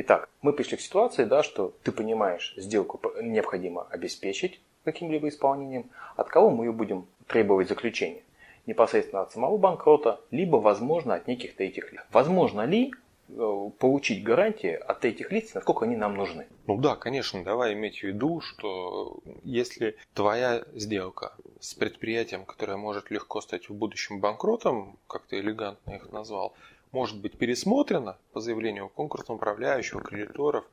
Итак, мы пришли к ситуации, да, что ты понимаешь, сделку необходимо обеспечить каким-либо исполнением, от кого мы ее будем требовать заключения. Непосредственно от самого банкрота, либо, возможно, от неких третьих лиц. Возможно ли Э, получить гарантии от этих лиц, насколько они нам нужны. Ну да, конечно, давай иметь в виду, что если твоя сделка с предприятием, которое может легко стать в будущем банкротом, как ты элегантно их назвал, может быть пересмотрена по заявлению конкурсного управляющего, кредиторов,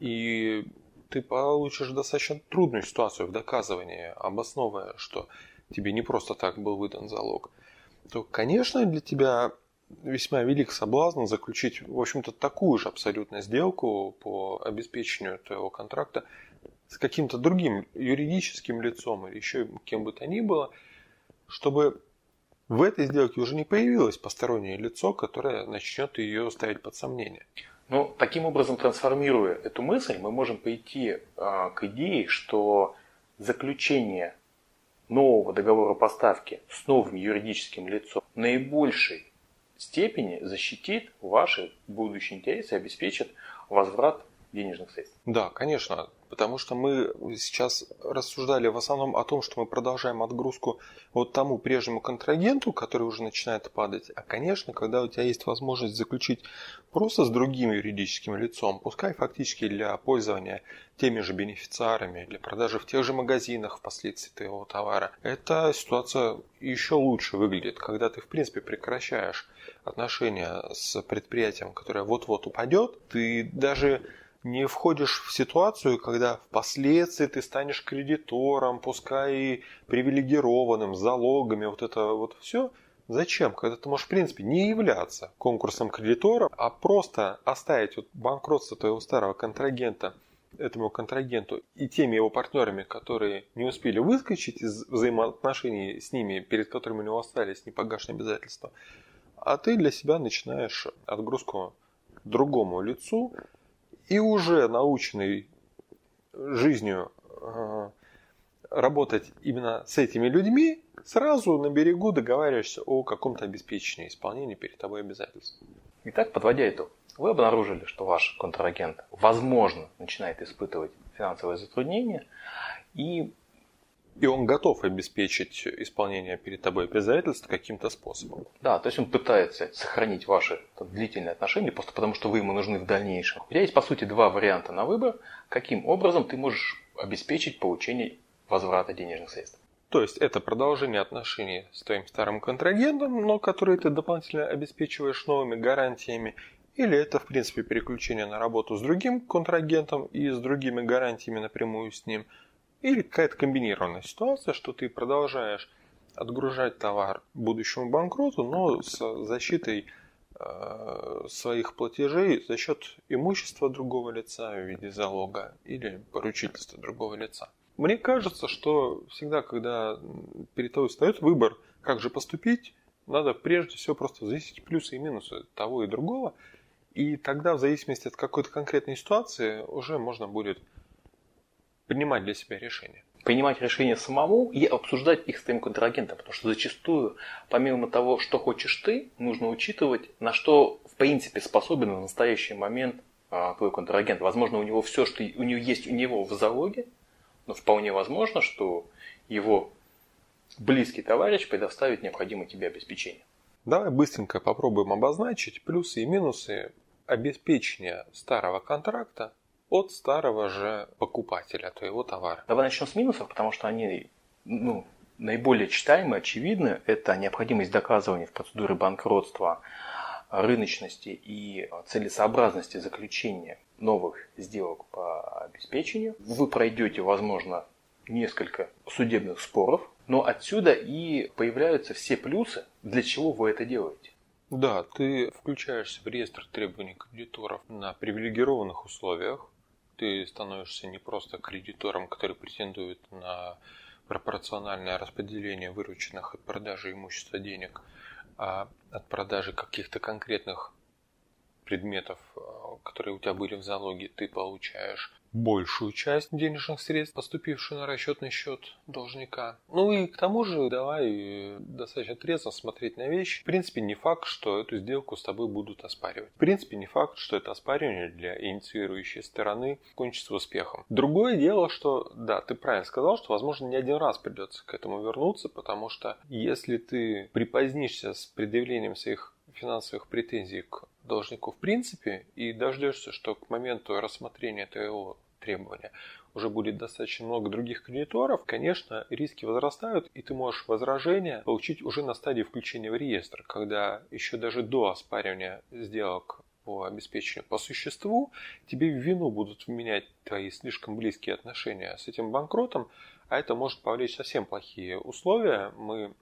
и ты получишь достаточно трудную ситуацию в доказывании, обосновывая, что тебе не просто так был выдан залог, то, конечно, для тебя весьма велик соблазн заключить, в общем-то, такую же абсолютно сделку по обеспечению твоего контракта с каким-то другим юридическим лицом или еще кем бы то ни было, чтобы в этой сделке уже не появилось постороннее лицо, которое начнет ее ставить под сомнение. Ну, таким образом, трансформируя эту мысль, мы можем пойти э, к идее, что заключение нового договора поставки с новым юридическим лицом наибольший степени защитит ваши будущие интересы и обеспечит возврат денежных средств. Да, конечно, потому что мы сейчас рассуждали в основном о том, что мы продолжаем отгрузку вот тому прежнему контрагенту, который уже начинает падать. А, конечно, когда у тебя есть возможность заключить просто с другим юридическим лицом, пускай фактически для пользования теми же бенефициарами, для продажи в тех же магазинах впоследствии твоего товара, эта ситуация еще лучше выглядит, когда ты в принципе прекращаешь отношения с предприятием, которое вот-вот упадет, ты даже не входишь в ситуацию, когда впоследствии ты станешь кредитором, пускай и привилегированным, с залогами, вот это вот все. Зачем? Когда ты можешь, в принципе, не являться конкурсом кредитора, а просто оставить вот банкротство твоего старого контрагента этому контрагенту и теми его партнерами, которые не успели выскочить из взаимоотношений с ними, перед которыми у него остались непогашенные обязательства, а ты для себя начинаешь отгрузку другому лицу и уже наученный жизнью э, работать именно с этими людьми, сразу на берегу договариваешься о каком-то обеспечении исполнения перед тобой обязательств. Итак, подводя итог, вы обнаружили, что ваш контрагент, возможно, начинает испытывать финансовые затруднения, и и он готов обеспечить исполнение перед тобой обязательств каким-то способом. Да, то есть он пытается сохранить ваши там, длительные отношения, просто потому что вы ему нужны в дальнейшем. У тебя есть, по сути, два варианта на выбор, каким образом ты можешь обеспечить получение возврата денежных средств. То есть это продолжение отношений с твоим старым контрагентом, но которые ты дополнительно обеспечиваешь новыми гарантиями, или это, в принципе, переключение на работу с другим контрагентом и с другими гарантиями напрямую с ним – или какая-то комбинированная ситуация, что ты продолжаешь отгружать товар будущему банкроту, но с защитой э, своих платежей за счет имущества другого лица в виде залога или поручительства другого лица. Мне кажется, что всегда, когда перед тобой встает выбор, как же поступить, надо прежде всего просто взвесить плюсы и минусы того и другого, и тогда в зависимости от какой-то конкретной ситуации уже можно будет принимать для себя решения. Принимать решения самому и обсуждать их с твоим контрагентом, потому что зачастую, помимо того, что хочешь ты, нужно учитывать, на что в принципе способен в настоящий момент а, твой контрагент. Возможно, у него все, что у него есть у него в залоге, но вполне возможно, что его близкий товарищ предоставит необходимое тебе обеспечение. Давай быстренько попробуем обозначить плюсы и минусы обеспечения старого контракта от старого же покупателя твоего товара. Давай начнем с минусов, потому что они ну, наиболее читаемы, очевидны. Это необходимость доказывания в процедуре банкротства рыночности и целесообразности заключения новых сделок по обеспечению. Вы пройдете, возможно, несколько судебных споров, но отсюда и появляются все плюсы, для чего вы это делаете. Да, ты включаешься в реестр требований кредиторов на привилегированных условиях, ты становишься не просто кредитором, который претендует на пропорциональное распределение вырученных от продажи имущества денег, а от продажи каких-то конкретных предметов, э, которые у тебя были в залоге, ты получаешь большую часть денежных средств, поступившую на расчетный счет должника. Ну и к тому же давай э, достаточно трезво смотреть на вещи. В принципе, не факт, что эту сделку с тобой будут оспаривать. В принципе, не факт, что это оспаривание для инициирующей стороны кончится успехом. Другое дело, что, да, ты правильно сказал, что, возможно, не один раз придется к этому вернуться, потому что если ты припозднишься с предъявлением своих финансовых претензий к должнику в принципе и дождешься, что к моменту рассмотрения твоего требования уже будет достаточно много других кредиторов, конечно, риски возрастают, и ты можешь возражение получить уже на стадии включения в реестр, когда еще даже до оспаривания сделок по обеспечению по существу, тебе в вину будут вменять твои слишком близкие отношения с этим банкротом, а это может повлечь совсем плохие условия. Мы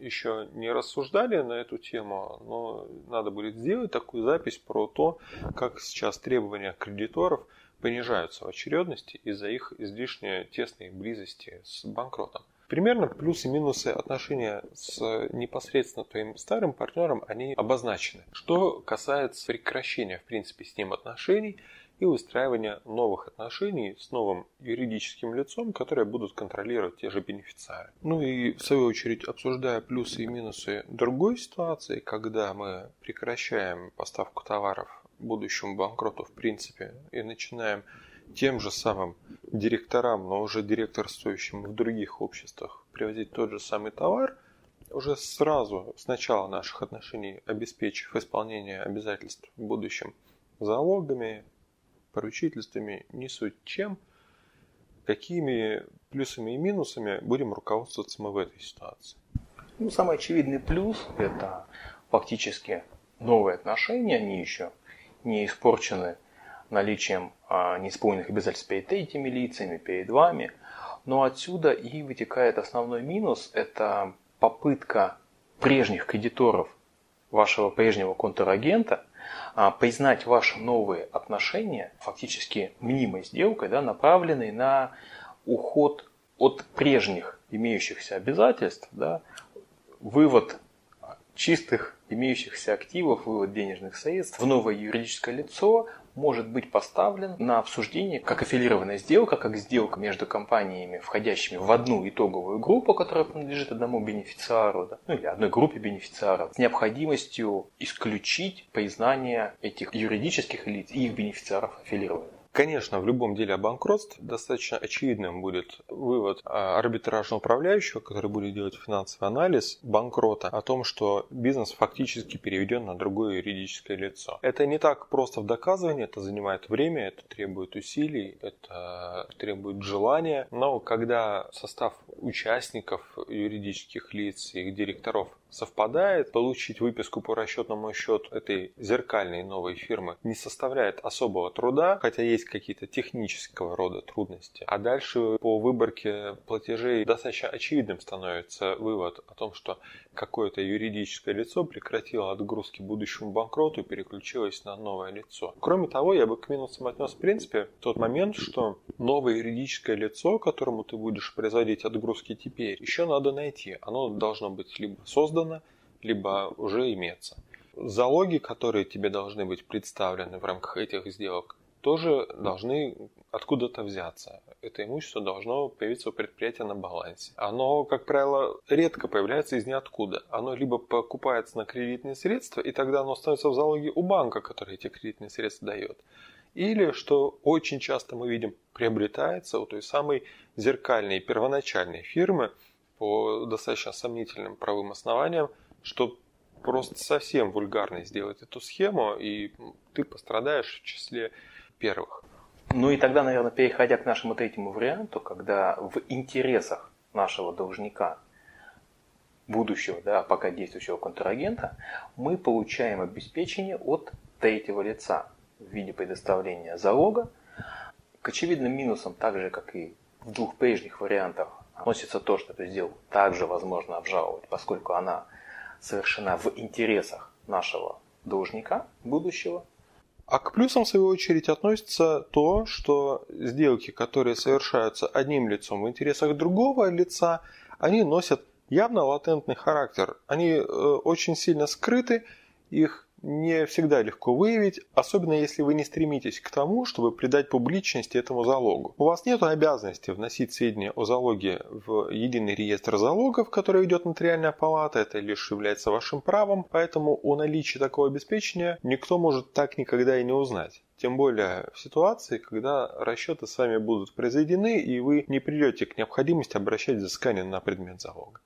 еще не рассуждали на эту тему, но надо будет сделать такую запись про то, как сейчас требования кредиторов понижаются в очередности из-за их излишне тесной близости с банкротом. Примерно плюсы и минусы отношения с непосредственно твоим старым партнером, они обозначены. Что касается прекращения, в принципе, с ним отношений – и выстраивания новых отношений с новым юридическим лицом, которые будут контролировать те же бенефициары. Ну и в свою очередь обсуждая плюсы и минусы другой ситуации, когда мы прекращаем поставку товаров будущему банкроту в принципе и начинаем тем же самым директорам, но уже директорствующим в других обществах привозить тот же самый товар, уже сразу с начала наших отношений обеспечив исполнение обязательств в будущем залогами, поручительствами, не суть чем, какими плюсами и минусами будем руководствоваться мы в этой ситуации? Ну, самый очевидный плюс – это фактически новые отношения, они еще не испорчены наличием а, неисполненных обязательств перед этими лицами, перед вами. Но отсюда и вытекает основной минус – это попытка прежних кредиторов вашего прежнего контрагента признать ваши новые отношения фактически мнимой сделкой, да, направленной на уход от прежних имеющихся обязательств, да, вывод чистых имеющихся активов, вывод денежных средств в новое юридическое лицо может быть поставлен на обсуждение как аффилированная сделка, как сделка между компаниями, входящими в одну итоговую группу, которая принадлежит одному бенефициару, да, ну или одной группе бенефициаров, с необходимостью исключить признание этих юридических лиц и их бенефициаров аффилированными. Конечно, в любом деле о банкротстве достаточно очевидным будет вывод а, арбитражного управляющего, который будет делать финансовый анализ банкрота, о том, что бизнес фактически переведен на другое юридическое лицо. Это не так просто в доказывании, это занимает время, это требует усилий, это требует желания. Но когда состав участников юридических лиц и их директоров совпадает, получить выписку по расчетному счету этой зеркальной новой фирмы не составляет особого труда, хотя есть какие-то технического рода трудности. А дальше по выборке платежей достаточно очевидным становится вывод о том, что какое-то юридическое лицо прекратило отгрузки будущему банкроту и переключилось на новое лицо. Кроме того, я бы к минусам отнес в принципе тот момент, что новое юридическое лицо, которому ты будешь производить отгрузки теперь, еще надо найти. Оно должно быть либо создано либо уже имеется. Залоги, которые тебе должны быть представлены в рамках этих сделок, тоже должны откуда-то взяться. Это имущество должно появиться у предприятия на балансе. Оно, как правило, редко появляется из ниоткуда. Оно либо покупается на кредитные средства, и тогда оно становится в залоге у банка, который эти кредитные средства дает. Или, что очень часто мы видим, приобретается у той самой зеркальной первоначальной фирмы, по достаточно сомнительным правым основаниям, что просто совсем вульгарно сделать эту схему, и ты пострадаешь в числе первых. Ну и тогда, наверное, переходя к нашему третьему варианту, когда в интересах нашего должника, будущего, да, пока действующего контрагента, мы получаем обеспечение от третьего лица в виде предоставления залога. К очевидным минусам, так же как и в двух прежних вариантах, относится то, что эту сделку также возможно обжаловать, поскольку она совершена в интересах нашего должника будущего. А к плюсам, в свою очередь, относится то, что сделки, которые совершаются одним лицом в интересах другого лица, они носят явно латентный характер. Они э, очень сильно скрыты, их не всегда легко выявить, особенно если вы не стремитесь к тому, чтобы придать публичности этому залогу. У вас нет обязанности вносить сведения о залоге в единый реестр залогов, который ведет нотариальная палата, это лишь является вашим правом, поэтому о наличии такого обеспечения никто может так никогда и не узнать. Тем более в ситуации, когда расчеты с вами будут произведены, и вы не придете к необходимости обращать взыскание на предмет залога.